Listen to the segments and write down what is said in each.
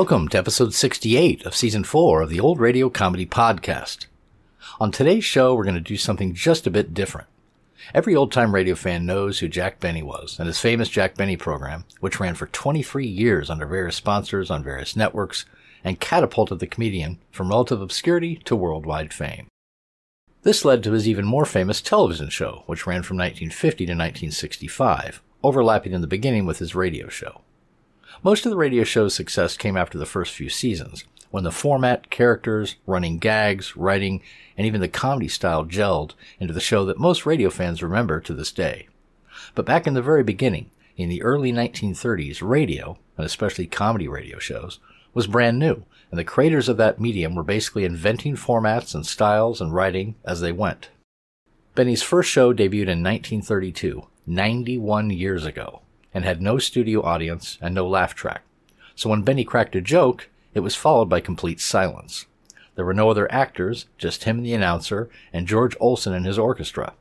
Welcome to episode 68 of season 4 of the Old Radio Comedy Podcast. On today's show, we're going to do something just a bit different. Every old time radio fan knows who Jack Benny was and his famous Jack Benny program, which ran for 23 years under various sponsors on various networks and catapulted the comedian from relative obscurity to worldwide fame. This led to his even more famous television show, which ran from 1950 to 1965, overlapping in the beginning with his radio show. Most of the radio show's success came after the first few seasons, when the format, characters, running gags, writing, and even the comedy style gelled into the show that most radio fans remember to this day. But back in the very beginning, in the early 1930s, radio, and especially comedy radio shows, was brand new, and the creators of that medium were basically inventing formats and styles and writing as they went. Benny's first show debuted in 1932, 91 years ago, and had no studio audience and no laugh track. So when Benny cracked a joke, it was followed by complete silence. There were no other actors, just him and the announcer, and George Olsen and his orchestra.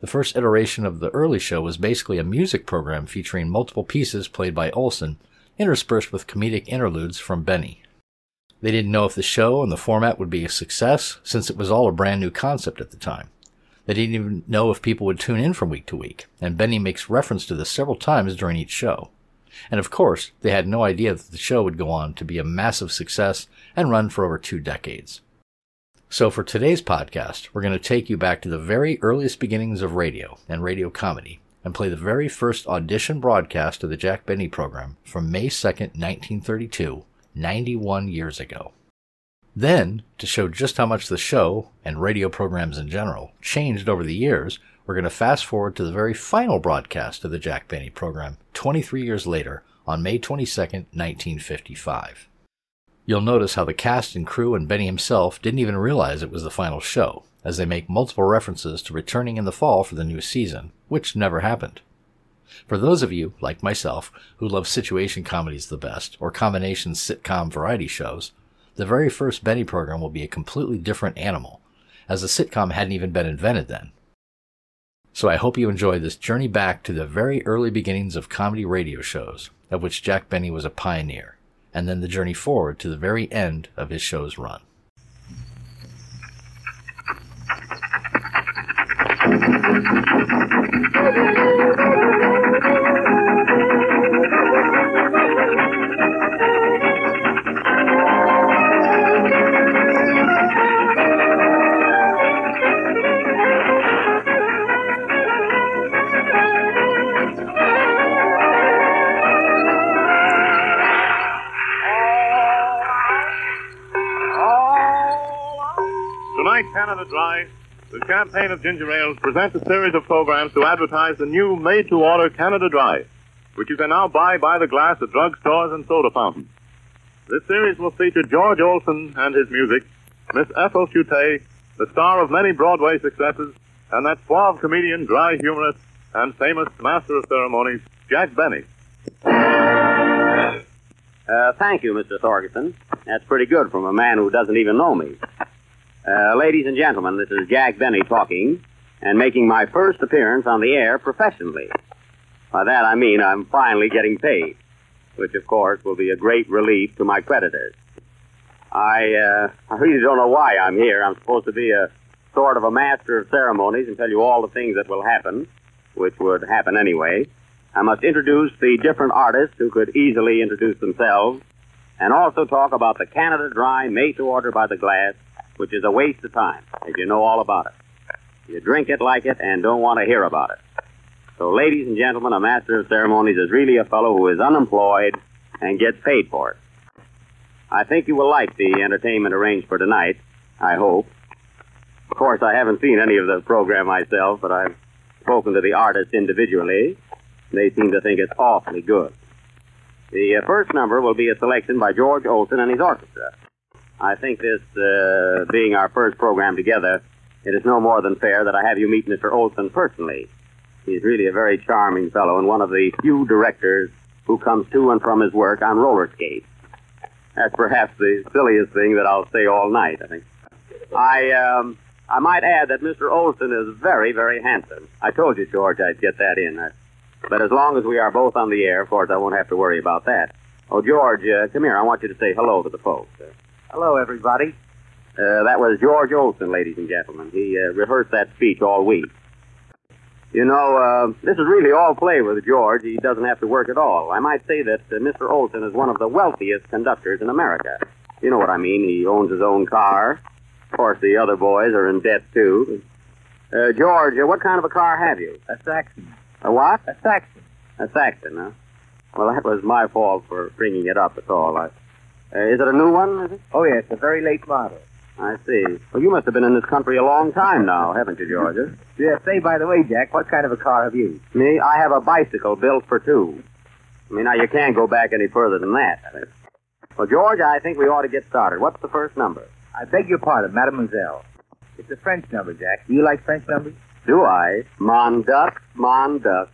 The first iteration of the early show was basically a music program featuring multiple pieces played by Olsen, interspersed with comedic interludes from Benny. They didn't know if the show and the format would be a success, since it was all a brand new concept at the time. They didn't even know if people would tune in from week to week, and Benny makes reference to this several times during each show. And of course, they had no idea that the show would go on to be a massive success and run for over two decades. So for today's podcast, we're going to take you back to the very earliest beginnings of radio and radio comedy and play the very first audition broadcast of the Jack Benny program from May 2nd, 1932, 91 years ago. Then, to show just how much the show, and radio programs in general, changed over the years, we're going to fast forward to the very final broadcast of the Jack Benny program 23 years later on May 22, 1955. You'll notice how the cast and crew and Benny himself didn't even realize it was the final show, as they make multiple references to returning in the fall for the new season, which never happened. For those of you, like myself, who love situation comedies the best, or combination sitcom variety shows, the very first Benny program will be a completely different animal, as the sitcom hadn't even been invented then. So I hope you enjoy this journey back to the very early beginnings of comedy radio shows, of which Jack Benny was a pioneer, and then the journey forward to the very end of his show's run. Tonight, Canada Dry, the campaign of ginger ales, presents a series of programs to advertise the new made-to-order Canada Dry, which you can now buy by the glass at drugstores and soda fountains. This series will feature George Olson and his music, Miss Ethel Shutta, the star of many Broadway successes, and that suave comedian, dry humorist, and famous master of ceremonies, Jack Benny. Uh, thank you, Mr. Thorgersen. That's pretty good from a man who doesn't even know me. Uh, ladies and gentlemen, this is Jack Benny talking and making my first appearance on the air professionally. By that I mean I'm finally getting paid, which of course will be a great relief to my creditors. I, uh, I really don't know why I'm here. I'm supposed to be a sort of a master of ceremonies and tell you all the things that will happen, which would happen anyway. I must introduce the different artists who could easily introduce themselves, and also talk about the Canada Dry made to order by the glass, which is a waste of time, as you know all about it. You drink it, like it, and don't want to hear about it. So, ladies and gentlemen, a master of ceremonies is really a fellow who is unemployed and gets paid for it. I think you will like the entertainment arranged for tonight. I hope. Of course, I haven't seen any of the program myself, but I've spoken to the artists individually. They seem to think it's awfully good. The uh, first number will be a selection by George Olsen and his orchestra. I think this uh, being our first program together, it is no more than fair that I have you meet Mr. Olsen personally. He's really a very charming fellow and one of the few directors who comes to and from his work on roller skates. That's perhaps the silliest thing that I'll say all night, I think. I, um, I might add that Mr. Olsen is very, very handsome. I told you, George, I'd get that in. Uh, but as long as we are both on the air, of course, I won't have to worry about that. Oh, George, uh, come here. I want you to say hello to the folks. Uh, Hello, everybody. uh, that was George Olsen, ladies and gentlemen. He uh, rehearsed that speech all week. You know, uh, this is really all play with George. He doesn't have to work at all. I might say that uh, Mr. Olsen is one of the wealthiest conductors in America. You know what I mean. He owns his own car. Of course, the other boys are in debt, too. Uh, George, uh, what kind of a car have you? A Saxon. A what? A Saxon. A Saxon, huh? Well, that was my fault for bringing it up, that's all. I, uh, is it a new one, is it? Oh, yes, a very late model. I see. Well, you must have been in this country a long time now, haven't you, Georgia? Yeah, say, by the way, Jack, what kind of a car have you? Me, I have a bicycle built for two. I mean, now you can't go back any further than that. Well, George, I think we ought to get started. What's the first number? I beg your pardon, mademoiselle. It's a French number, Jack. Do you like French numbers? Do I? Mon duck, mon duck.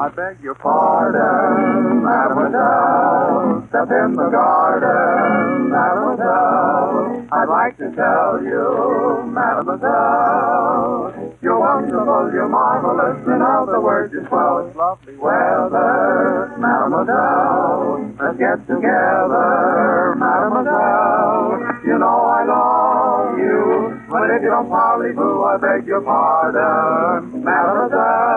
I beg your pardon, mademoiselle. Step in the garden, mademoiselle. I'd like to tell you, mademoiselle. You're wonderful, you're marvelous, in other words, you're swell. It's lovely weather, mademoiselle. Let's get together, mademoiselle. You know I love you. But if you don't parley-boo, I beg your pardon, mademoiselle.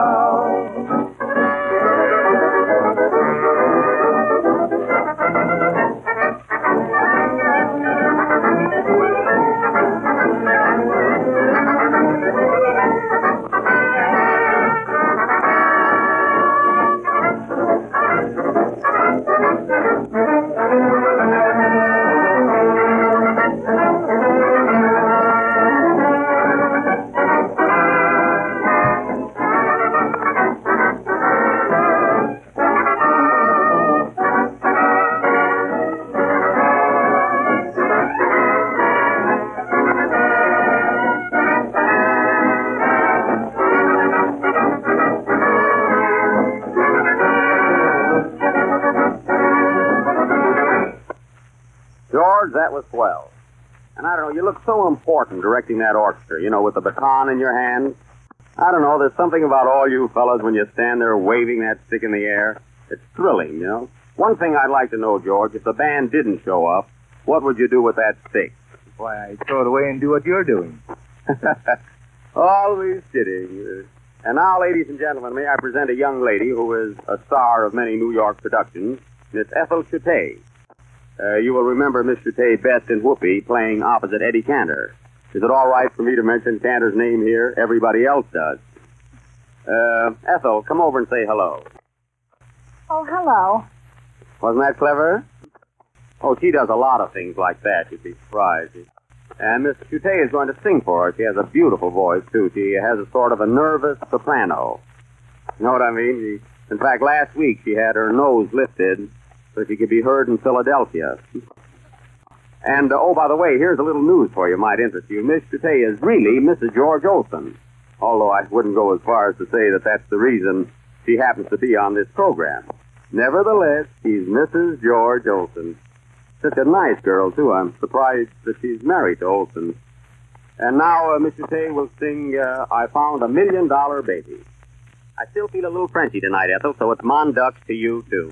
You look so important directing that orchestra, you know, with the baton in your hand. I don't know, there's something about all you fellas when you stand there waving that stick in the air. It's thrilling, you know. One thing I'd like to know, George, if the band didn't show up, what would you do with that stick? Why, I'd throw it away and do what you're doing. Always kidding. And now, ladies and gentlemen, may I present a young lady who is a star of many New York productions, Miss Ethel Shutta. Uh, you will remember Mr. Shutta best in Whoopee playing opposite Eddie Cantor. Is it all right for me to mention Cantor's name here? Everybody else does. Uh, Ethel, come over and say hello. Oh, hello. Wasn't that clever? Oh, she does a lot of things like that. You'd be surprised. And Miss Shutta is going to sing for us. She has a beautiful voice, too. She has a sort of a nervous soprano. You know what I mean? She, in fact, last week she had her nose lifted so she could be heard in Philadelphia. And, uh, oh, by the way, here's a little news for you, might interest you. Miss Shutta is really Mrs. George Olsen. Although I wouldn't go as far as to say that that's the reason she happens to be on this program. Nevertheless, she's Mrs. George Olsen. Such a nice girl, too. I'm surprised that she's married to Olsen. And now uh, Mr. Tay will sing uh, I Found a Million Dollar Baby. I still feel a little Frenchy tonight, Ethel, so it's Monduck to you, too.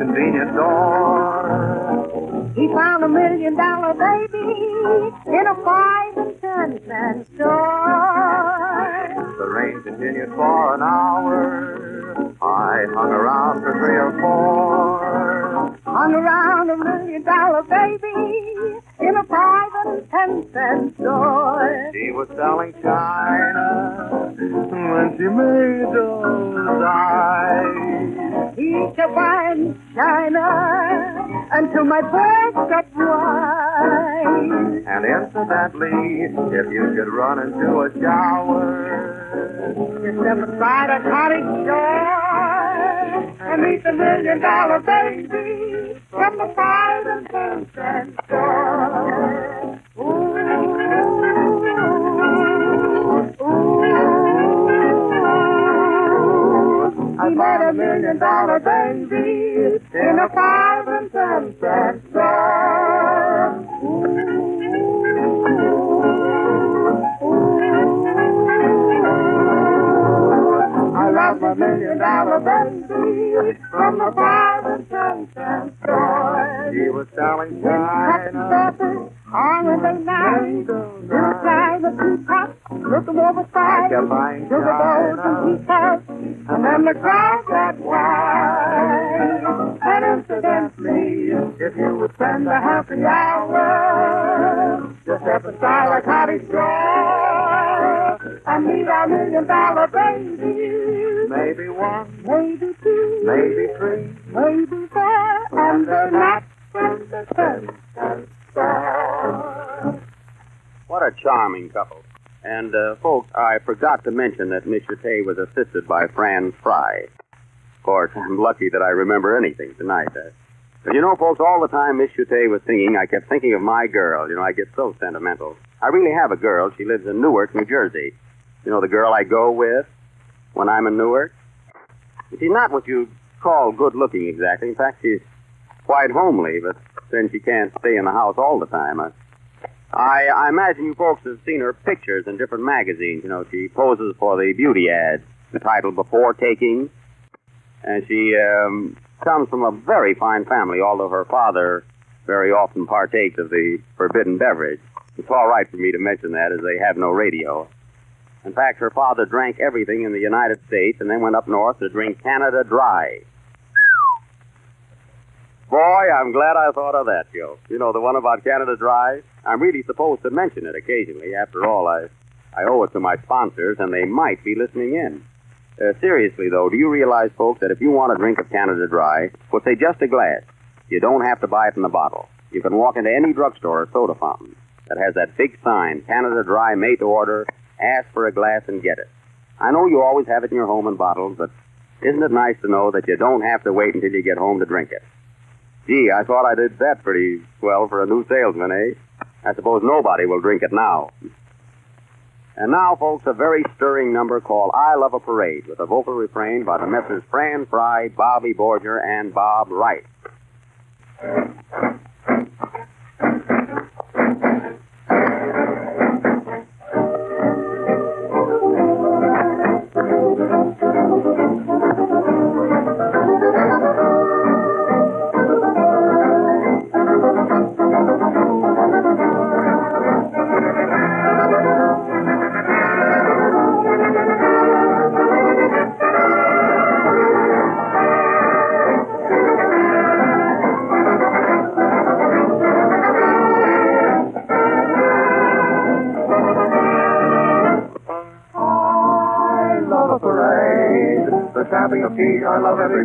was the most convenient door. He found a million dollar baby in a five and ten cent store. The rain continued for an hour. I hung around for three or four. Hung around a million dollar baby in a five and ten cent store. She was selling china when she made those eyes. Buying China until my breath got dry. And incidentally, if you could run into a shower, Just step aside a cottage door and meet the million dollar baby from the five and ten cent store. Met a million dollar baby in a five and ten cent store. I love my million dollar baby from the five and ten cent store. she was selling china. Steppers on a day night. Inside the teapot, looking over side. kept To the and china. teacups, and then the crowd got wild. And incidentally, if you would spend a happy hour, just step inside a cottage door and meet our million dollar baby. Maybe one, Maybe two, maybe three. maybe four, and they're not from the store. What a charming couple. And, uh, folks, I forgot to mention that Miss Tay was assisted by Fran Frey. Of course, I'm lucky that I remember anything tonight. Uh, but you know, folks, all the time Miss Tay was singing, I kept thinking of my girl. You know, I get so sentimental. I really have a girl. She lives in Newark, New Jersey. You know, the girl I go with when I'm in Newark? She's not what you'd call good looking exactly. In fact, she's quite homely, but then she can't stay in the house all the time. I, I, I imagine you folks have seen her pictures in different magazines. You know, she poses for the beauty ads, the title Before Taking. And she um, comes from a very fine family, although her father very often partakes of the forbidden beverage. It's all right for me to mention that as they have no radio. In fact, her father drank everything in the United States and then went up north to drink Canada Dry. Boy, I'm glad I thought of that Joe. You know, the one about Canada Dry? I'm really supposed to mention it occasionally. After all, I, I owe it to my sponsors, and they might be listening in. Uh, seriously, though, do you realize, folks, that if you want a drink of Canada Dry, well, say just a glass, you don't have to buy it in the bottle. You can walk into any drugstore or soda fountain that has that big sign, Canada Dry, made to order, ask for a glass and get it. I know you always have it in your home in bottles, but isn't it nice to know that you don't have to wait until you get home to drink it? Gee, I thought I did that pretty well for a new salesman, eh? I suppose nobody will drink it now. And now, folks, a very stirring number called I Love a Parade with a vocal refrain by the Messrs. Fran Frey, Bobby Borger, and Bob Wright.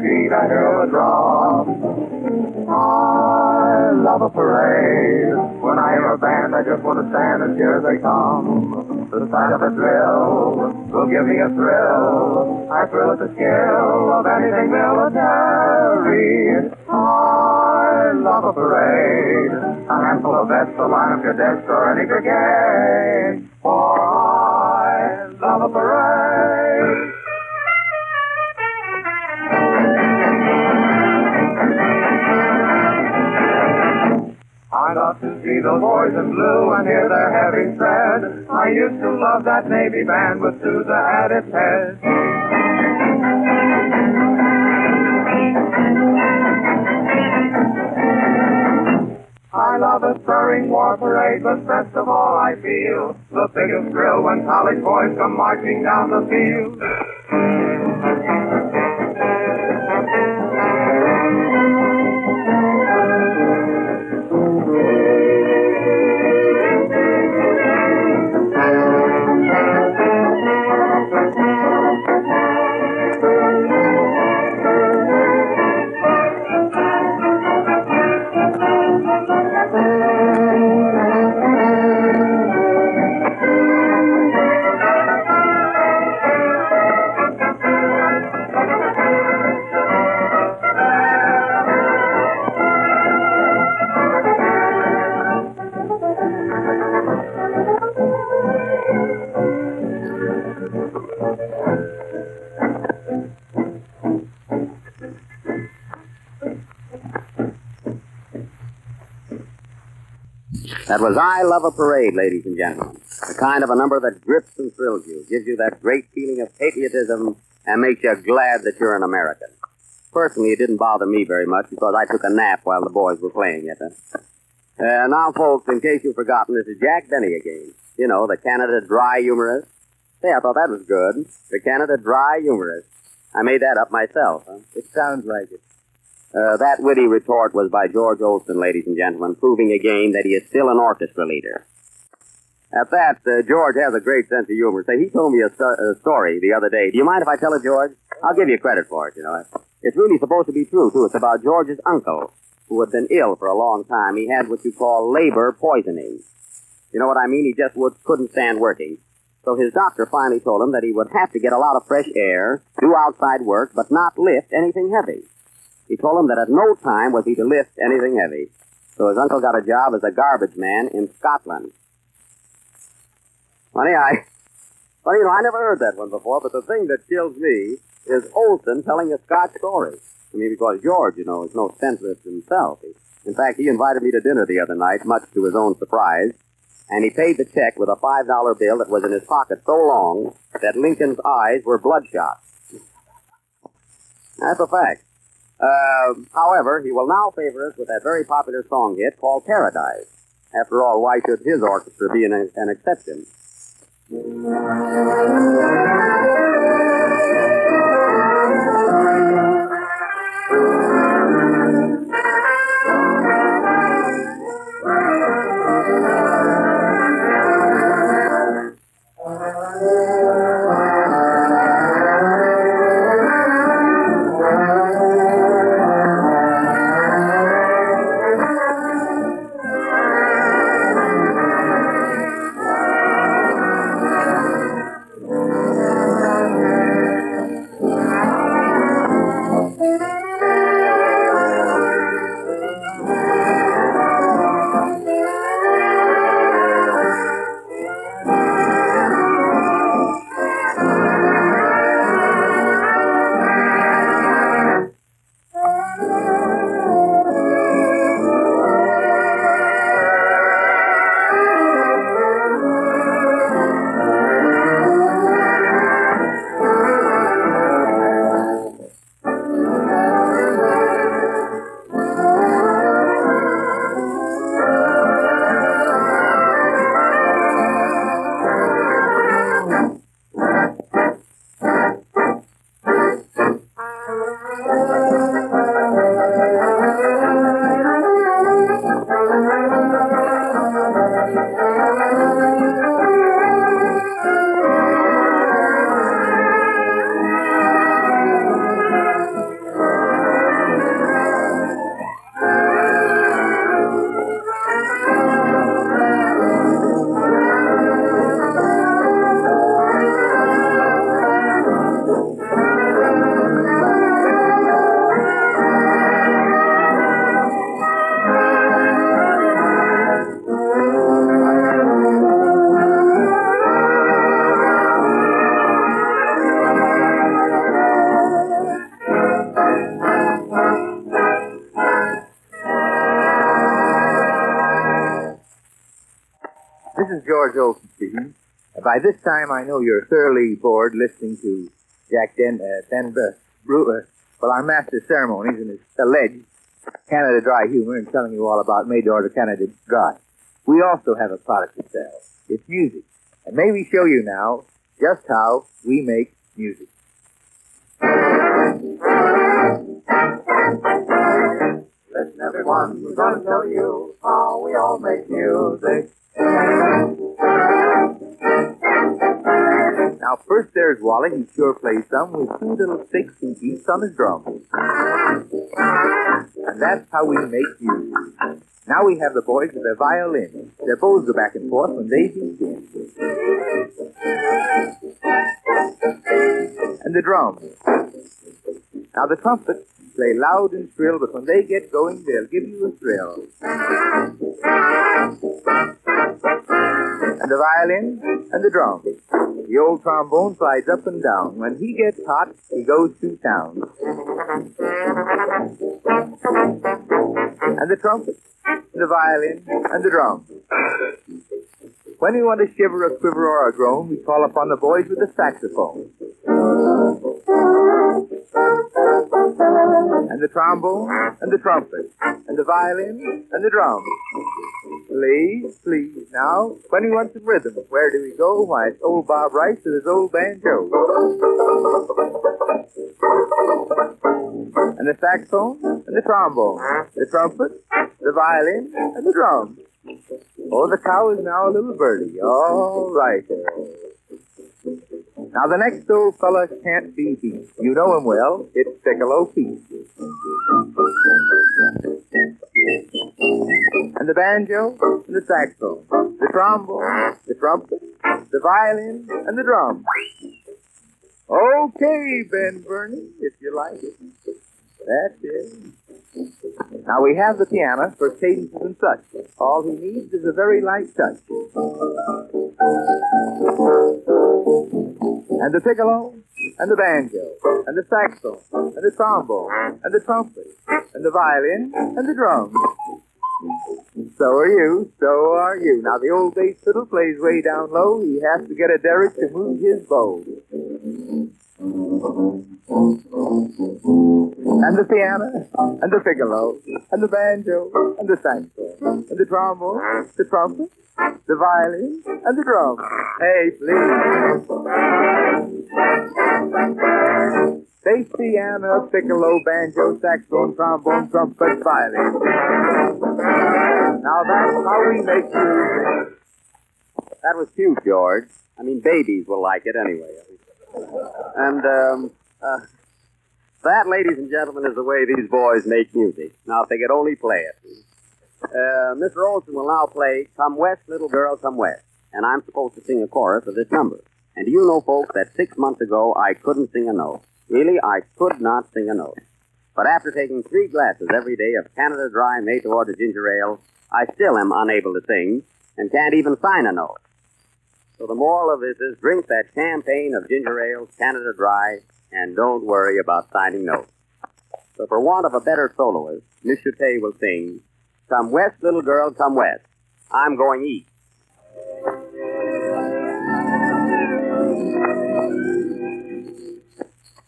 I love. I hear a drum. I love a parade. When I hear a band, I just want to stand and cheer as they come. The sight of a drill will give me a thrill. I thrill at the skill of anything military. I love a parade. A handful of vets to line your desk or any brigade. For I love a parade. Love to see the boys in blue and hear their heavy tread. I used to love that Navy band with Sousa at its head. I love a stirring war parade, but best of all I feel the biggest thrill when college boys come marching down the field. Love a Parade, ladies and gentlemen. The kind of a number that grips and thrills you, gives you that great feeling of patriotism, and makes you glad that you're an American. Personally, it didn't bother me very much because I took a nap while the boys were playing it. Uh, now, folks, in case you've forgotten, this is Jack Benny again. You know, the Canada Dry humorist. Say, I thought that was good. The Canada Dry humorist. I made that up myself. Huh? It sounds like it. Uh, that witty retort was by George Olsen, ladies and gentlemen, proving again that he is still an orchestra leader. At that, uh, George has a great sense of humor. Say, he told me a, sto- a story the other day. Do you mind if I tell it, George? I'll give you credit for it, you know. It's really supposed to be true, too. It's about George's uncle, who had been ill for a long time. He had what you call labor poisoning. You know what I mean? He just would, couldn't stand working. So his doctor finally told him that he would have to get a lot of fresh air, do outside work, but not lift anything heavy. He told him that at no time was he to lift anything heavy. So his uncle got a job as a garbage man in Scotland. Funny, I, well, you know, I never heard that one before, but the thing that kills me is Olsen telling a Scotch story. I mean, because George, you know, is no senseless himself. He, in fact, he invited me to dinner the other night, much to his own surprise, and he paid the check with a $5 bill that was in his pocket so long that Lincoln's eyes were bloodshot. That's a fact. Uh, however, he will now favor us with that very popular song hit called Paradise. After all, why should his orchestra be an, an exception? Uh, By this time, I know you're thoroughly bored listening to Jack Den, uh, Den Bru- uh, well, our master ceremonies and his alleged Canada Dry humor and telling you all about made to Canada Dry. We also have a product to sell. It's music. And may we show you now just how we make music. Listen, everyone, we're gonna show you how we all make music. Now, first there's Wally. He sure plays some with two little sticks he beats on his drum. And that's how we make music. Now we have the boys with their violin. Their bows go back and forth when they begin. And the drums. Now the trumpets play loud and shrill, but when they get going, they'll give you a thrill. And the violin and the drums. The old trombone slides up and down. When he gets hot, he goes to town. And the trumpet, the violin, and the drums. When we want to shiver a quiver or a groan, we call upon the boys with the saxophone. And the trombone, and the trumpet, and the violin, and the drums. Please, please. Now, when we want some rhythm, where do we go? Why, it's old Bob Rice with his old banjo. And the saxophone, and the trombone, the trumpet, the violin, and the drums. Oh, the cow is now a little birdie. All right. Now, the next old fella can't be beat. You know him well. It's Piccolo Pete. And the banjo, and the saxophone, the trombone, the trumpet, the violin, and the drum. Okay, Ben Bernie, if you like it. That's it. Now we have the piano for cadences and such. All he needs is a very light touch. And the piccolo, and the banjo, and the saxophone, and the trombone, and the trumpet, and the violin, and the drums. So are you, so are you. Now the old bass fiddle plays way down low. He has to get a derrick to move his bow. And the piano, and the piccolo, and the banjo, and the saxophone, and the trombone, the trumpet, the violin, and the drum. Hey, please. Bass, piano, piccolo, banjo, saxophone, trombone, trumpet, violin. Now that's how we make music. That was cute, George. I mean, babies will like it anyway. And, um, uh, that, ladies and gentlemen, is the way these boys make music. Now, if they could only play it. Uh, Mr. Olsen will now play Come West, Little Girl, Come West. And I'm supposed to sing a chorus of this number. And do you know, folks, that six months ago I couldn't sing a note. Really, I could not sing a note. But after taking three glasses every day of Canada Dry made to order ginger ale, I still am unable to sing and can't even sign a note. So the moral of this is drink that champagne of ginger ale, Canada Dry, and don't worry about signing notes. So for want of a better soloist, Miss Shutta will sing, Come west, little girl, come west. I'm going east.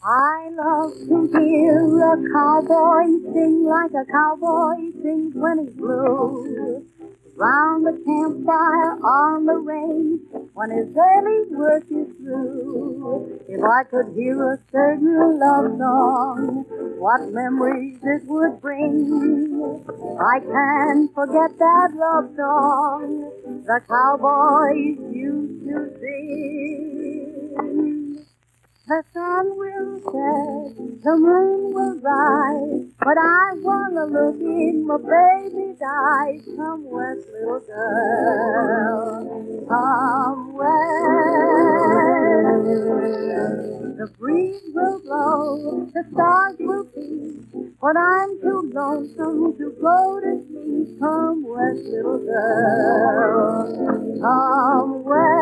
I love to hear a cowboy sing like a cowboy sings when he's blue. Round the campfire on the range when his daily work is through. If I could hear a certain love song, what memories it would bring. I can't forget that love song the cowboys used to sing. The sun will set, the moon will rise, but I wanna look in my baby's eyes. Come west, little girl, come west. The breeze will blow, the stars will be, but I'm too lonesome to go to sleep. Come west, little girl, come west.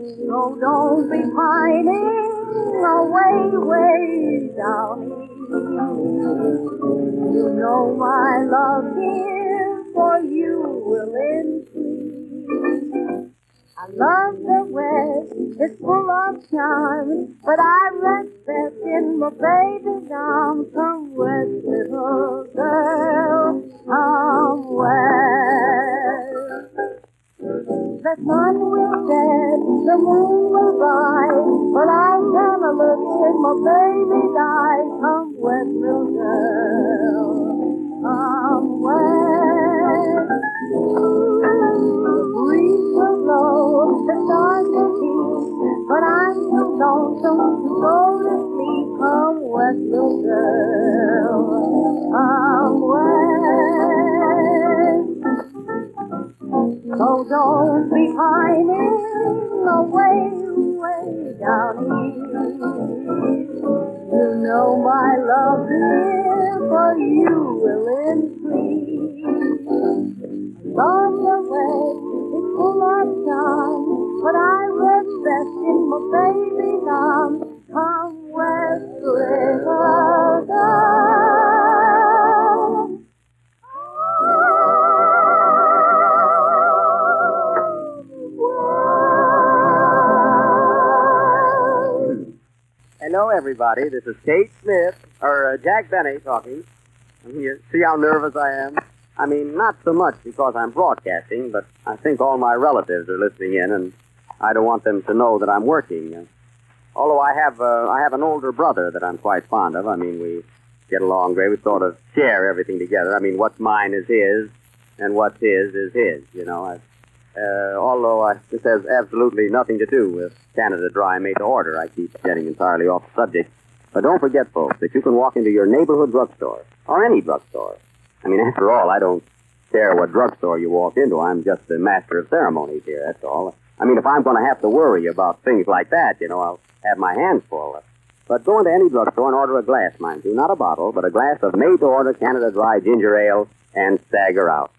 So don't be pining away, way down east. You know my love is for you will increase. I love the West, it's full of charm, but I rest best in my baby's arms. Come west, little girl, come west. The sun will set, the moon will rise, but I'm gonna look in my baby's eyes. Come west, little girl, come west. The breeze will blow, the stars will beam, but I'm too lonesome to go to sleep. Come west, little girl, come west. So don't be pining away, way down east. You know my love here for you will increase. On the way, it's full of charm, but I rest best in my baby's arms. Come west, little Hello, everybody. This is Kate Smith, or uh, Jack Benny talking. See how nervous I am? I mean, not so much because I'm broadcasting, but I think all my relatives are listening in, and I don't want them to know that I'm working. Although I have, uh, I have an older brother that I'm quite fond of. I mean, we get along great. We sort of share everything together. I mean, what's mine is his, and what's his is his. You know. I, uh, although this has absolutely nothing to do with Canada Dry made to order. I keep getting entirely off the subject. But don't forget, folks, that you can walk into your neighborhood drugstore, or any drugstore. I mean, after all, I don't care what drugstore you walk into. I'm just the master of ceremonies here, that's all. I mean, if I'm going to have to worry about things like that, you know, I'll have my hands full. But go into any drugstore and order a glass, mind you. Not a bottle, but a glass of made-to-order Canada Dry ginger ale and stagger out.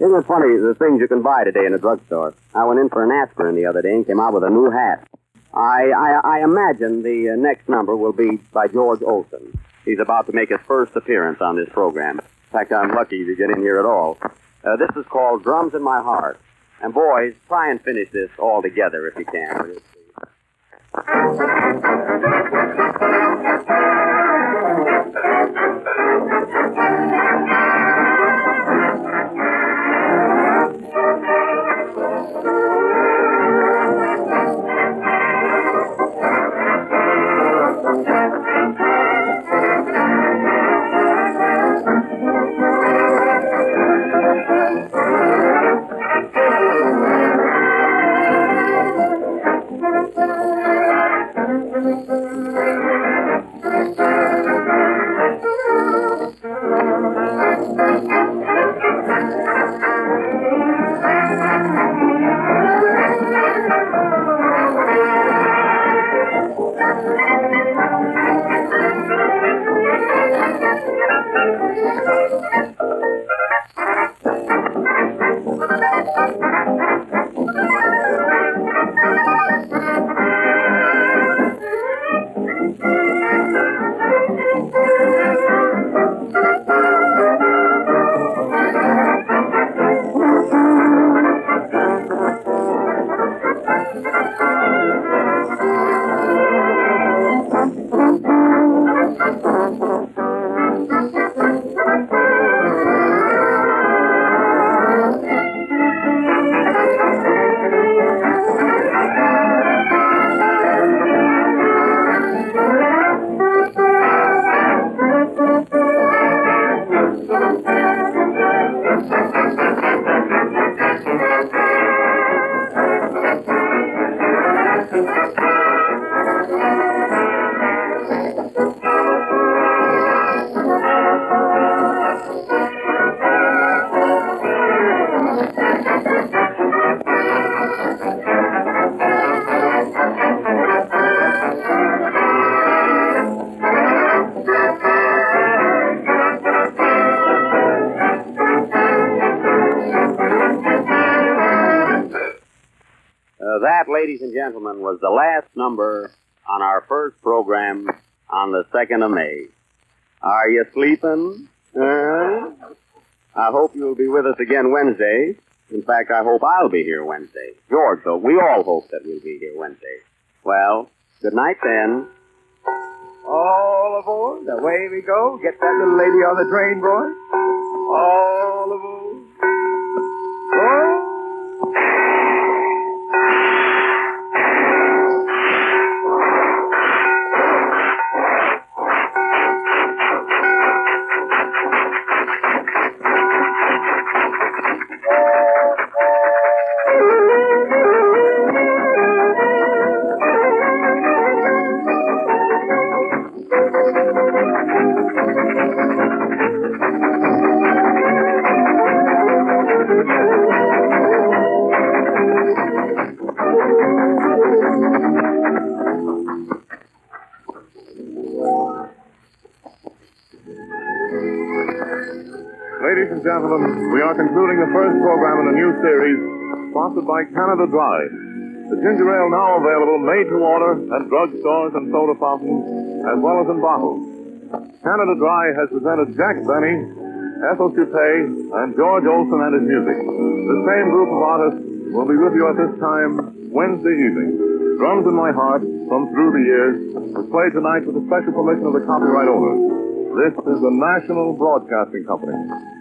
Isn't it funny, the things you can buy today in a drugstore? I went in for an aspirin the other day and came out with a new hat. I, I, I imagine the uh, next number will be by George Olsen. He's about to make his first appearance on this program. In fact, I'm lucky to get in here at all. Uh, this is called Drums in My Heart. And boys, try and finish this all together if you can. will you, please? Uh, the 2nd. Are you sleeping? Uh? I hope you'll be with us again Wednesday. In fact, I hope I'll be here Wednesday. George, so we all hope that we'll be here Wednesday. Well, good night then. All aboard. Away we go. Get that little lady on the train, boys. All aboard. Oh. By Canada Dry. The ginger ale now available made to order at drugstores and soda fountains, as well as in bottles. Canada Dry has presented Jack Benny, Ethel Shutta, and George Olsen and his music. The same group of artists will be with you at this time Wednesday evening. Drums in My Heart from Through the Years was played tonight with the special permission of the copyright owner. This is the National Broadcasting Company.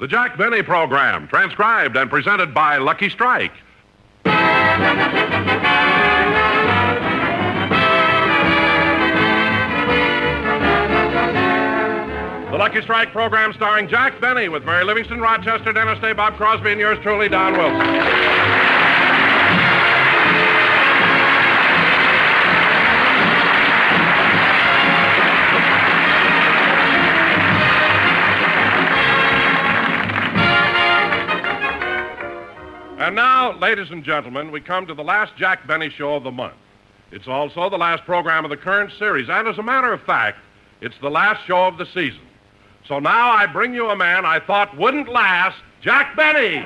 The Jack Benny Program, transcribed and presented by Lucky Strike. The Lucky Strike program starring Jack Benny with Mary Livingstone, Rochester, Dennis Day, Bob Crosby, and yours truly, Don Wilson. And now, ladies and gentlemen, we come to the last Jack Benny show of the month. It's also the last program of the current series, and as a matter of fact, it's the last show of the season. So now I bring you a man I thought wouldn't last, Jack Benny.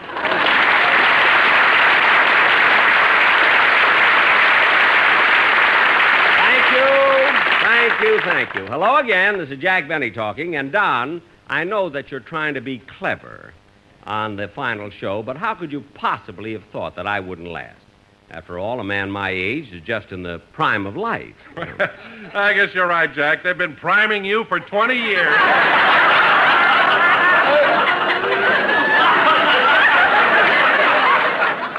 Thank you. Thank you. Thank you. Hello again. This is Jack Benny talking. And Don, I know that you're trying to be clever on the final show, but how could you possibly have thought that I wouldn't last? After all, a man my age is just in the prime of life. I guess you're right, Jack. They've been priming you for 20 years.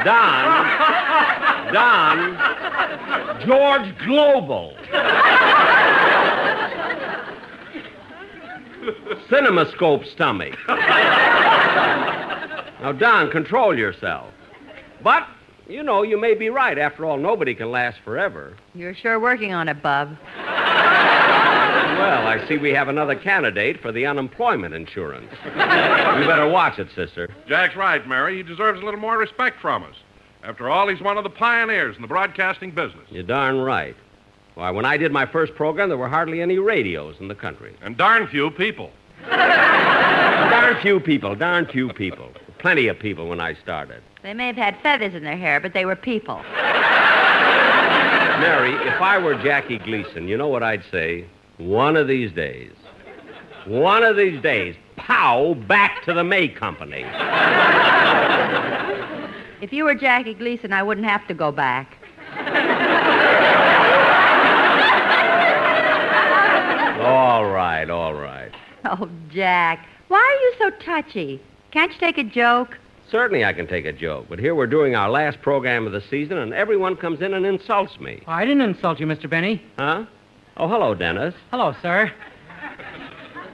Don, Don, George Gobel. Cinemascope stomach. Now, Don, control yourself. But, you know, you may be right. After all, nobody can last forever. You're sure working on it, Bub. Well, I see we have another candidate for the unemployment insurance. you better watch it, sister. Jack's right, Mary. He deserves a little more respect from us. After all, he's one of the pioneers in the broadcasting business. You're darn right. Why, when I did my first program, there were hardly any radios in the country. And darn few people. Darn few people, darn few people. Plenty of people when I started. They may have had feathers in their hair, but they were people. Mary, if I were Jackie Gleason, you know what I'd say? One of these days. One of these days. Pow, back to the May Company. If you were Jackie Gleason, I wouldn't have to go back. All right, all right. Oh, Jack, why are you so touchy? Can't you take a joke? Certainly I can take a joke, but here we're doing our last program of the season, and everyone comes in and insults me. I didn't insult you, Mr. Benny. Huh? Oh, hello, Dennis. Hello, sir.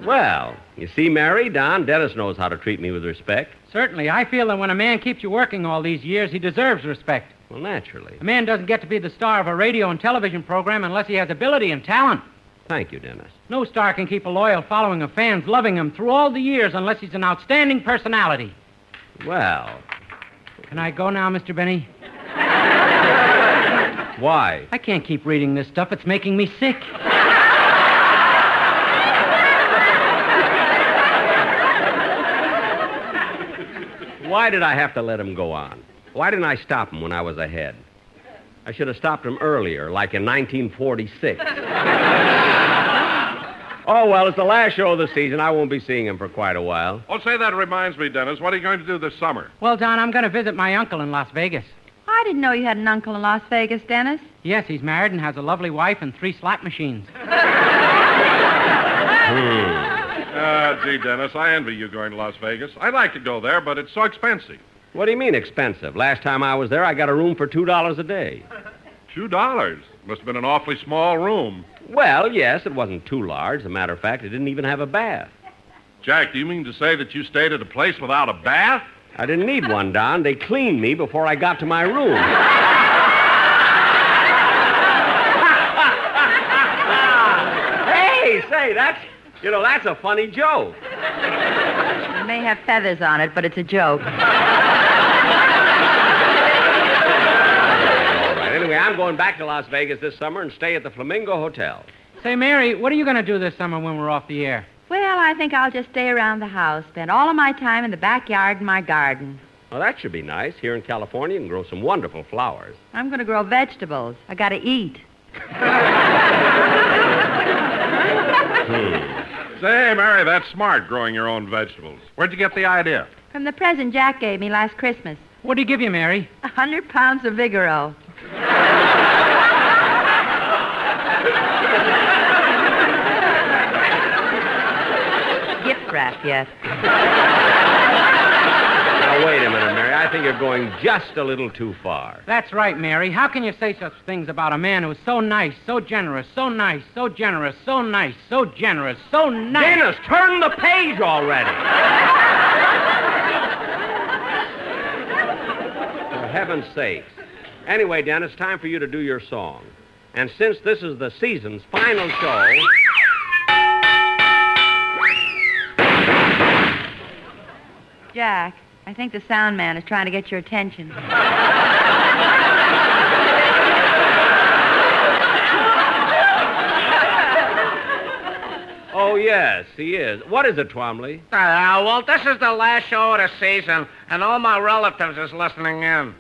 Well, you see, Mary, Don, Dennis knows how to treat me with respect. Certainly, I feel that when a man keeps you working all these years, he deserves respect. Well, naturally. A man doesn't get to be the star of a radio and television program unless he has ability and talent. Thank you, Dennis. No star can keep a loyal following of fans loving him through all the years unless he's an outstanding personality. Well, Can I go now, Mr. Benny? why? I can't keep reading this stuff. It's making me sick. Why did I have to let him go on? Why didn't I stop him when I was ahead? I should have stopped him earlier, like in 1946. Oh, well, it's the last show of the season. I won't be seeing him for quite a while. Oh, say that reminds me, Dennis. What are you going to do this summer? Well, Don, I'm going to visit my uncle in Las Vegas. I didn't know you had an uncle in Las Vegas, Dennis. Yes, he's married and has a lovely wife and three slot machines. Ah, gee, Dennis, I envy you going to Las Vegas. I'd like to go there, but it's so expensive. What do you mean expensive? Last time I was there, I got a room for $2 a day. Two dollars. Must have been an awfully small room. Well, yes, it wasn't too large. As a matter of fact, it didn't even have a bath. Jack, do you mean to say that you stayed at a place without a bath? I didn't need one, Don. They cleaned me before I got to my room. hey, say, that's, you know, that's a funny joke. It may have feathers on it, but it's a joke. All right, anyway, I'm going back to Las Vegas this summer and stay at the Flamingo Hotel. Say, Mary, what are you going to do this summer when we're off the air? Well, I think I'll just stay around the house, spend all of my time in the backyard and my garden. Well, that should be nice. Here in California, you can grow some wonderful flowers. I'm going to grow vegetables. I got to eat. Hmm. Say, Mary, that's smart, growing your own vegetables. Where'd you get the idea? From the present Jack gave me last Christmas. What do he give you, Mary? A hundred pounds of Vigoro. Gift wrap yet. Now, wait a minute, Mary. I think you're going just a little too far. That's right, Mary. How can you say such things about a man who's so nice, so generous, so nice, so generous, so nice, so generous, so nice? Dennis, turn the page already. For heaven's sakes. Anyway, Dennis, time for you to do your song. And since this is the season's final show. Jack, I think the sound man is trying to get your attention. Oh, yes, he is. What is it, Twombly? Uh, well, this is the last show of the season, and all my relatives is listening in.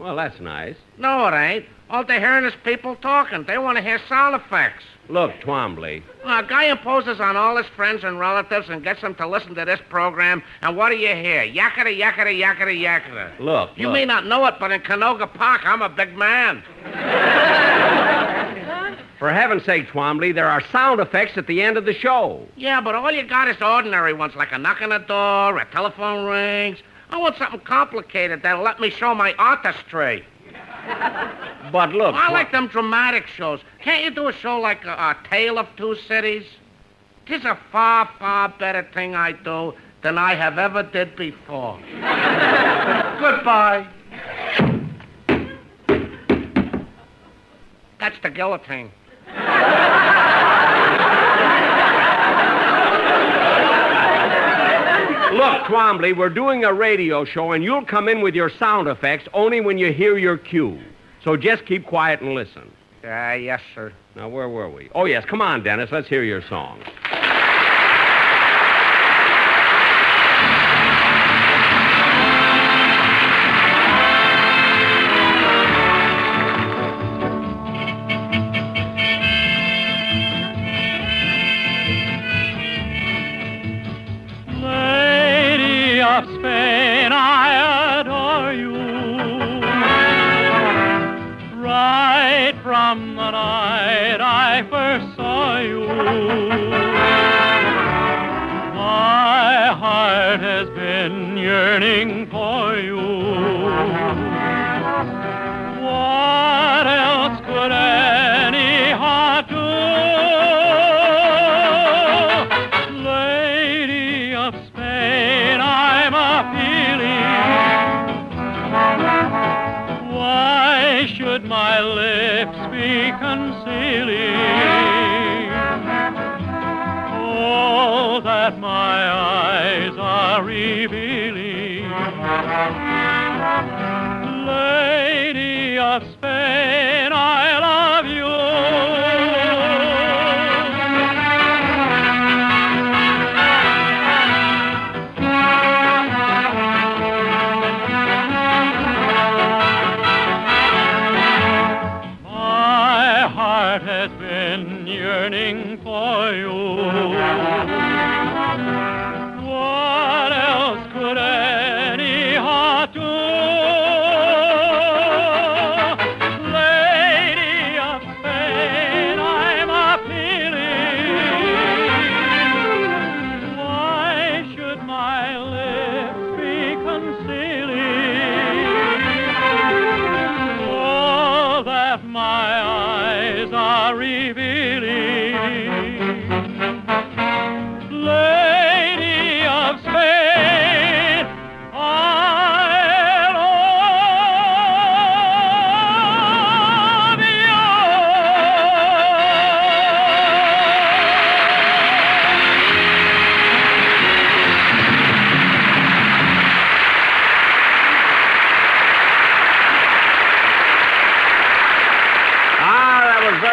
Well, that's nice. No, it ain't. All they're hearing is people talking. They want to hear sound effects. Look, Twombly. A guy imposes on all his friends and relatives and gets them to listen to this program, and what do you hear? Yakety, yakety, yakety, yakety. Look, You look. may not know it, but in Canoga Park, I'm a big man. For heaven's sake, Twombly, there are sound effects at the end of the show. Yeah, but all you got is ordinary ones, like a knock on the door, a telephone rings. I want something complicated that'll let me show my artistry. But look. I like them dramatic shows. Can't you do a show like a, a Tale of Two Cities? Tis a far, far better thing I do than I have ever did before. Goodbye. That's the guillotine. Look, Twombly, we're doing a radio show, and you'll come in with your sound effects only when you hear your cue. So just keep quiet and listen. Ah, yes, sir. Now, where were we? Oh, yes, come on, Dennis. Let's hear your song.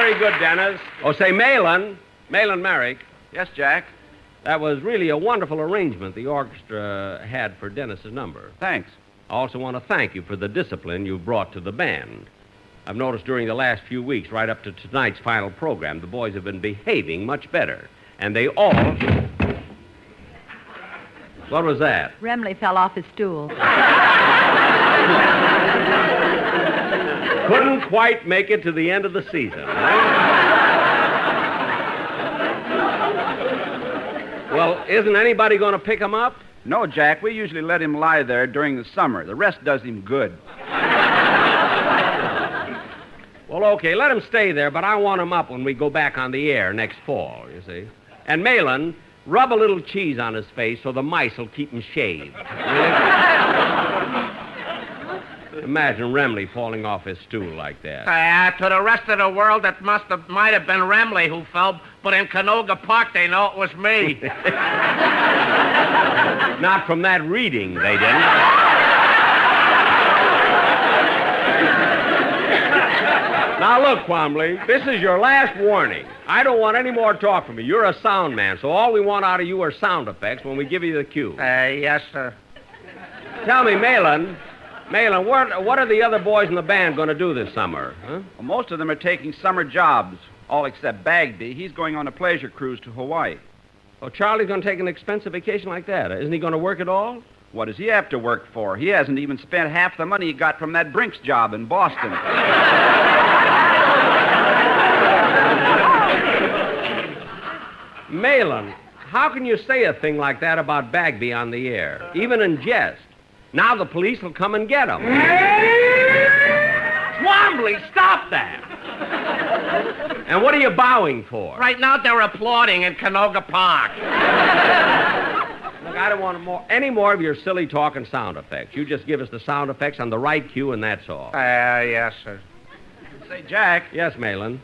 Very good, Dennis. Oh, say, Mahlon, Mahlon Merrick. Yes, Jack. That was really a wonderful arrangement the orchestra had for Dennis's number. Thanks. I also want to thank you for the discipline you brought to the band. I've noticed during the last few weeks, right up to tonight's final program, the boys have been behaving much better. And they all. What was that? Remley fell off his stool. Couldn't quite make it to the end of the season. well, isn't anybody going to pick him up? No, Jack. We usually let him lie there during the summer. The rest does him good. Well, okay, let him stay there, but I want him up when we go back on the air next fall, you see. And Mahlon, rub a little cheese on his face so the mice will keep him shaved. Imagine Remley falling off his stool like that. Uh, to the rest of the world, it must have might have been Remley who fell, but in Canoga Park, they know it was me. Not from that reading, they didn't. Now, look, Twombly, this is your last warning. I don't want any more talk from you. You're a sound man, so all we want out of you are sound effects when we give you the cue. Uh, yes, sir. Tell me, Mahlon, Mahlon, what, what are the other boys in the band going to do this summer? Huh? Well, most of them are taking summer jobs, all except Bagby. He's going on a pleasure cruise to Hawaii. Oh, Charlie's going to take an expensive vacation like that. Isn't he going to work at all? What does he have to work for? He hasn't even spent half the money he got from that Brinks job in Boston. Mahlon, how can you say a thing like that about Bagby on the air, even in jest? Now the police will come and get him. Twombly, stop that! And what are you bowing for? Right now, they're applauding in Canoga Park. Look, I don't want more, any more of your silly talk and sound effects. You just give us the sound effects on the right cue, and that's all. Uh, yes, sir. Say, Jack. Yes, Mahlon.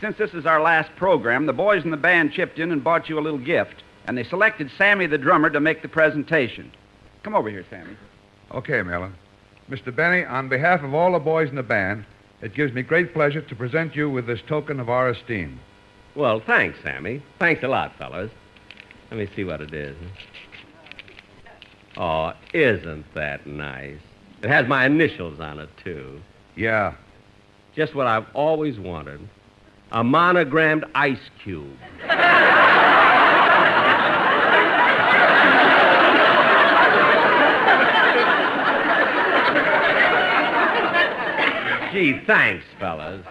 Since this is our last program, the boys in the band chipped in and bought you a little gift, and they selected Sammy the drummer to make the presentation. Come over here, Sammy. Okay, Mahlon. Mr. Benny, on behalf of all the boys in the band, it gives me great pleasure to present you with this token of our esteem. Well, thanks, Sammy. Thanks a lot, fellas. Let me see what it is. Oh, isn't that nice? It has my initials on it, too. Yeah. Just what I've always wanted a monogrammed ice cube. Gee, thanks, fellas.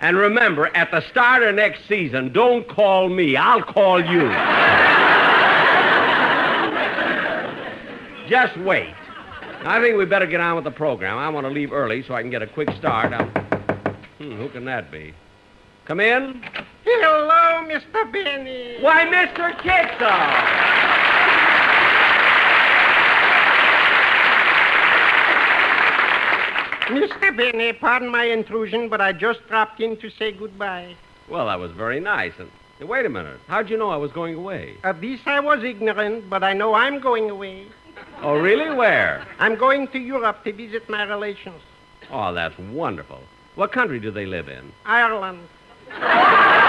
And remember, at the start of next season, don't call me. I'll call you. Just wait. I think we better get on with the program. I want to leave early so I can get a quick start. I'll... Hmm, who can that be? Come in. Hello, Mr. Benny. Why, Mr. Kitzel. Mr. Benny, pardon my intrusion, but I just dropped in to say goodbye. Well, that was very nice. And hey, wait a minute. How'd you know I was going away? Of this I was ignorant, but I know I'm going away. Oh, really? Where? I'm going to Europe to visit my relations. Oh, that's wonderful. What country do they live in? Ireland.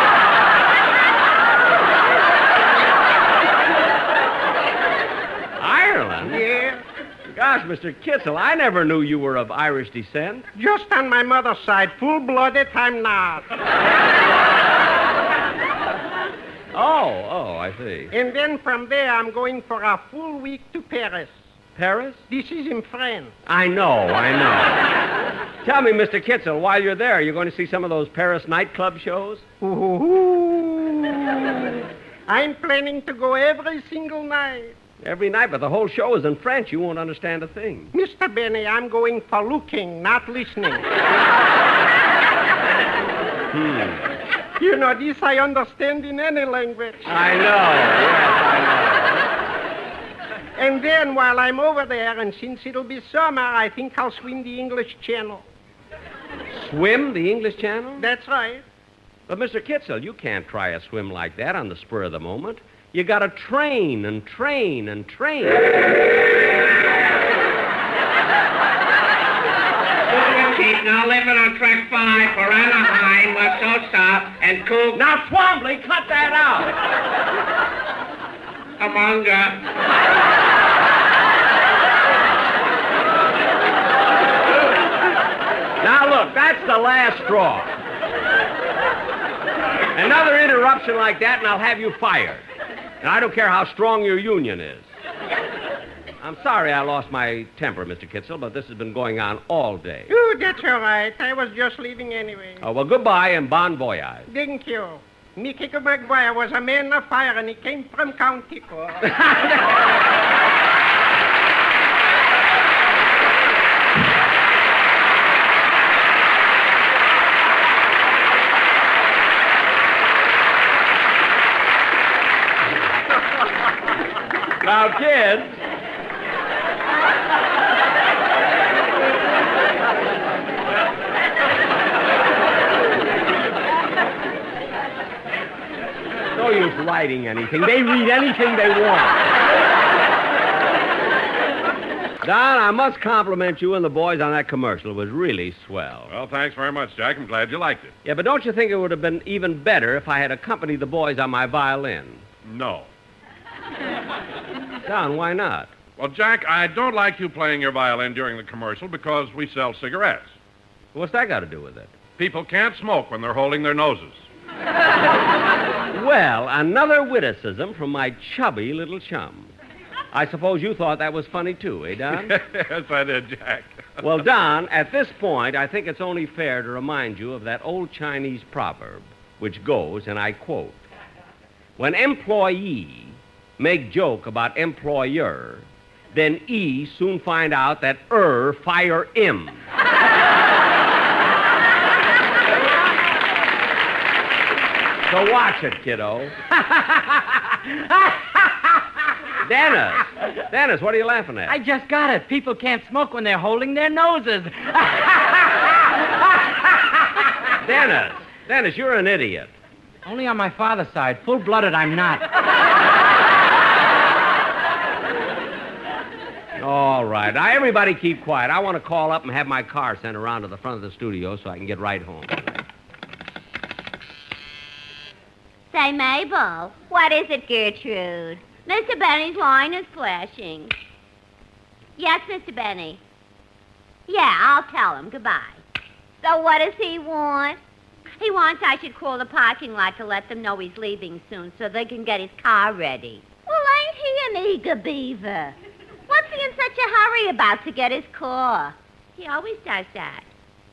Gosh, Mr. Kitzel, I never knew you were of Irish descent. Just on my mother's side. Full blooded, I'm not. oh, oh, I see. And then from there, I'm going for a full week to Paris. Paris? This is in France. I know, I know. Tell me, Mr. Kitzel, while you're there, you're going to see some of those Paris nightclub shows? Ooh. I'm planning to go every single night. Every night, but the whole show is in French. You won't understand a thing. Mr. Benny, I'm going for looking, not listening. Hmm. You know, this I understand in any language. I know. Yes, I know. And then while I'm over there, and since it'll be summer, I think I'll swim the English Channel. Swim the English Channel? That's right. But, Mr. Kitzel, you can't try a swim like that on the spur of the moment. You got to train and train and train. Now leaving on track five for Anaheim, we're so stop, and Cook. Now, Twombly, cut that out. Come Amonga. Now, look, that's the last straw. Another interruption like that, and I'll have you fired. And I don't care how strong your union is. I'm sorry I lost my temper, Mr. Kitzel, but this has been going on all day. Oh, that's all right. I was just leaving anyway. Oh, well, goodbye and bon voyage. Thank you. Mickey McGuire was a man of fire, and he came from County Cork. Now, kids. No use writing anything. They read anything they want. Don, I must compliment you and the boys on that commercial. It was really swell. Well, thanks very much, Jack. I'm glad you liked it. Yeah, but don't you think it would have been even better if I had accompanied the boys on my violin? No. Don, why not? Well, Jack, I don't like you playing your violin during the commercial because we sell cigarettes. What's that got to do with it? People can't smoke when they're holding their noses. Well, another witticism from my chubby little chum. I suppose you thought that was funny too, eh, Don? yes, I did, Jack. well, Don, at this point, I think it's only fair to remind you of that old Chinese proverb, which goes, and I quote When employee make joke about employer, then E soon find out that er fire him. so watch it, kiddo. Dennis, Dennis, what are you laughing at? I just got it. People can't smoke when they're holding their noses. Dennis, Dennis, you're an idiot. Only on my father's side. Full blooded, I'm not. All right. Now, everybody keep quiet. I want to call up and have my car sent around to the front of the studio so I can get right home. Say, Mabel, what is it, Gertrude? Mr. Benny's line is flashing. Yes, Mr. Benny. Yeah, I'll tell him. Goodbye. So what does he want? He wants I should call the parking lot to let them know he's leaving soon so they can get his car ready. Well, ain't he an eager beaver? What's he in such a hurry about to get his car? He always does that.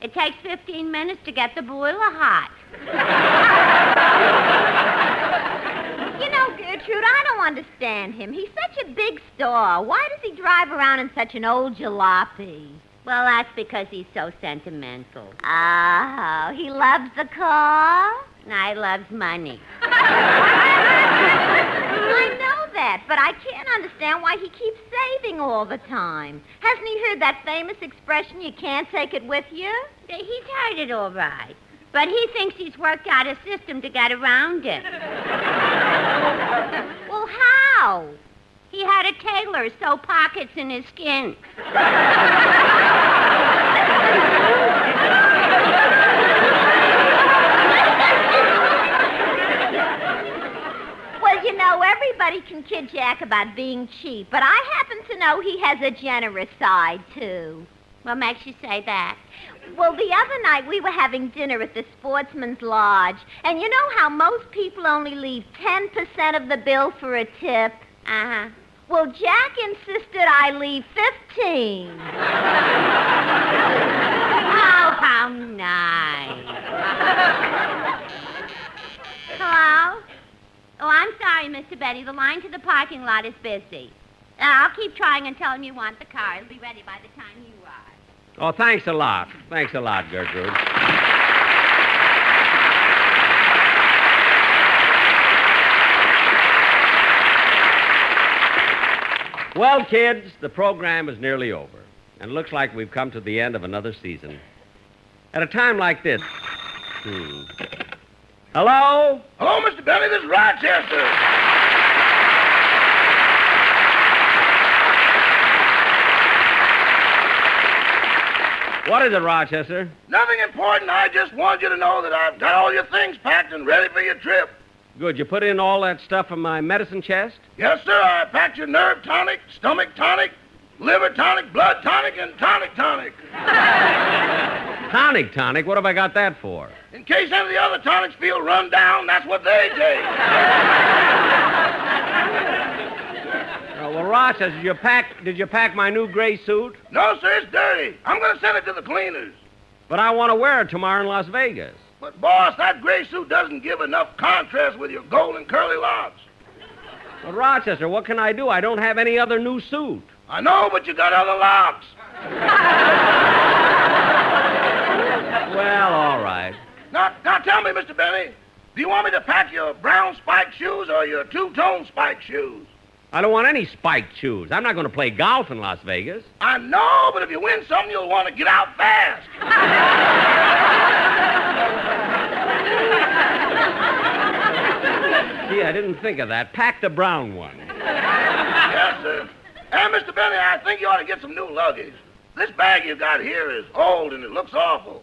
It takes 15 minutes to get the boiler hot. you know, Gertrude, I don't understand him. He's such a big star. Why does he drive around in such an old jalopy? Well, that's because he's so sentimental. Oh, he loves the car? And I loves money. I know that, but I can't understand why he keeps saving all the time. Hasn't he heard that famous expression, you can't take it with you? He's heard it all right. But he thinks he's worked out a system to get around it. well, how? He had a tailor sew pockets in his skin. Well, you everybody can kid Jack about being cheap, but I happen to know he has a generous side, too. What makes you say that? Well, the other night we were having dinner at the Sportsman's Lodge, and you know how most people only leave 10% of the bill for a tip? Uh huh. Well, Jack insisted I leave 15. oh, how nice. Oh, I'm sorry, Mr. Betty. The line to the parking lot is busy. Uh, I'll keep trying and tell him you want the car. It'll be ready by the time you arrive. Oh, thanks a lot. Thanks a lot, Gertrude. Well, kids, the program is nearly over, and it looks like we've come to the end of another season. At a time like this. Hmm. Hello? Hello, Mr. Benny. This is Rochester. What is it, Rochester? Nothing important. I just want you to know that I've got all your things packed and ready for your trip. Good. You put in all that stuff in my medicine chest? Yes, sir. I packed your nerve tonic, stomach tonic, liver tonic, blood tonic, and tonic tonic. Tonic, tonic? What have I got that for? In case any of the other tonics feel run down, that's what they take. Well, Rochester, did you pack? Did you pack my new gray suit? No, sir, it's dirty. I'm going to send it to the cleaners. But I want to wear it tomorrow in Las Vegas. But, boss, that gray suit doesn't give enough contrast with your golden curly locks. But Rochester, what can I do? I don't have any other new suit. I know, but you got other locks. Well, all right. Now, now tell me, Mr. Benny, do you want me to pack your brown spike shoes or your two-tone spike shoes? I don't want any spiked shoes. I'm not going to play golf in Las Vegas. I know, but if you win something, you'll want to get out fast. Gee, I didn't think of that. Pack the brown one. yes, sir. And, Mr. Benny, I think you ought to get some new luggage. This bag you got here is old and it looks awful.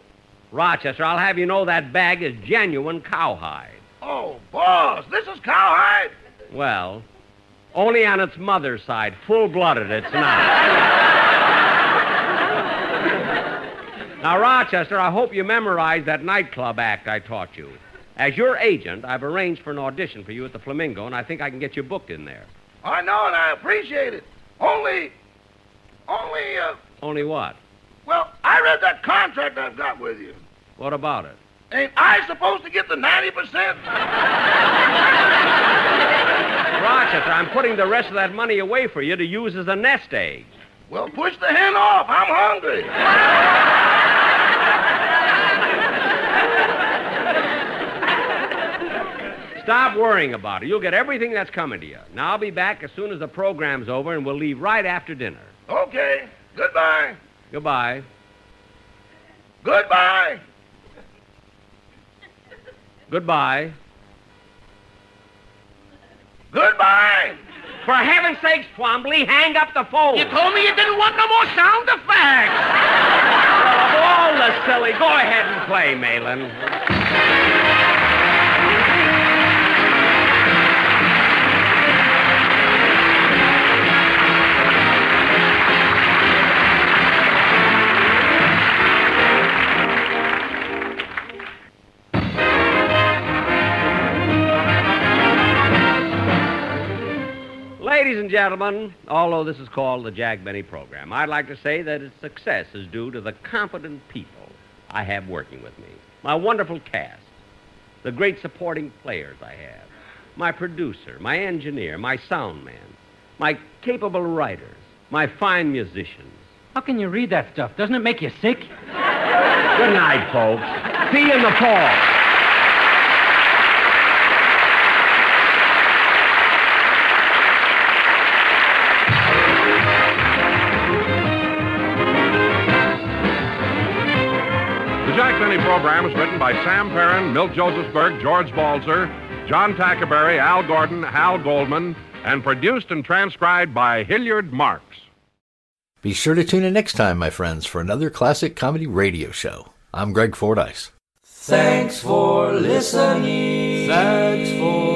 Rochester, I'll have you know that bag is genuine cowhide. Oh, boss, this is cowhide. Well, only on its mother's side. Full-blooded, it's not. now, Rochester, I hope you memorized that nightclub act I taught you. As your agent, I've arranged for an audition for you at the Flamingo, and I think I can get you booked in there. I know, and I appreciate it. Only, only, uh, Only what? well, I read that contract I've got with you. What about it? Ain't I supposed to get the 90%? Rochester, I'm putting the rest of that money away for you to use as a nest egg. Well, push the hen off. I'm hungry. Stop worrying about it. You'll get everything that's coming to you. Now, I'll be back as soon as the program's over, and we'll leave right after dinner. Okay. Goodbye. Goodbye. Goodbye. Goodbye. Goodbye. For heaven's sakes, Twombly, hang up the phone. You told me you didn't want no more sound effects. Well, of all the silly, go ahead and play, Mahlon. And gentlemen, although this is called the Jack Benny program, I'd like to say that its success is due to the competent people I have working with me, my wonderful cast, the great supporting players I have, my producer, my engineer, my sound man, my capable writers, my fine musicians. How can you read that stuff? Doesn't it make you sick? Good night, folks. See you in the fall. The Jack Benny program is written by Sam Perrin, Milt Josephsberg, George Balzer, John Tackaberry, Al Gordon, Hal Goldman, and produced and transcribed by Hilliard Marks. Be sure to tune in next time, my friends, for another classic comedy radio show. I'm Greg Fordyce. Thanks for listening. Thanks for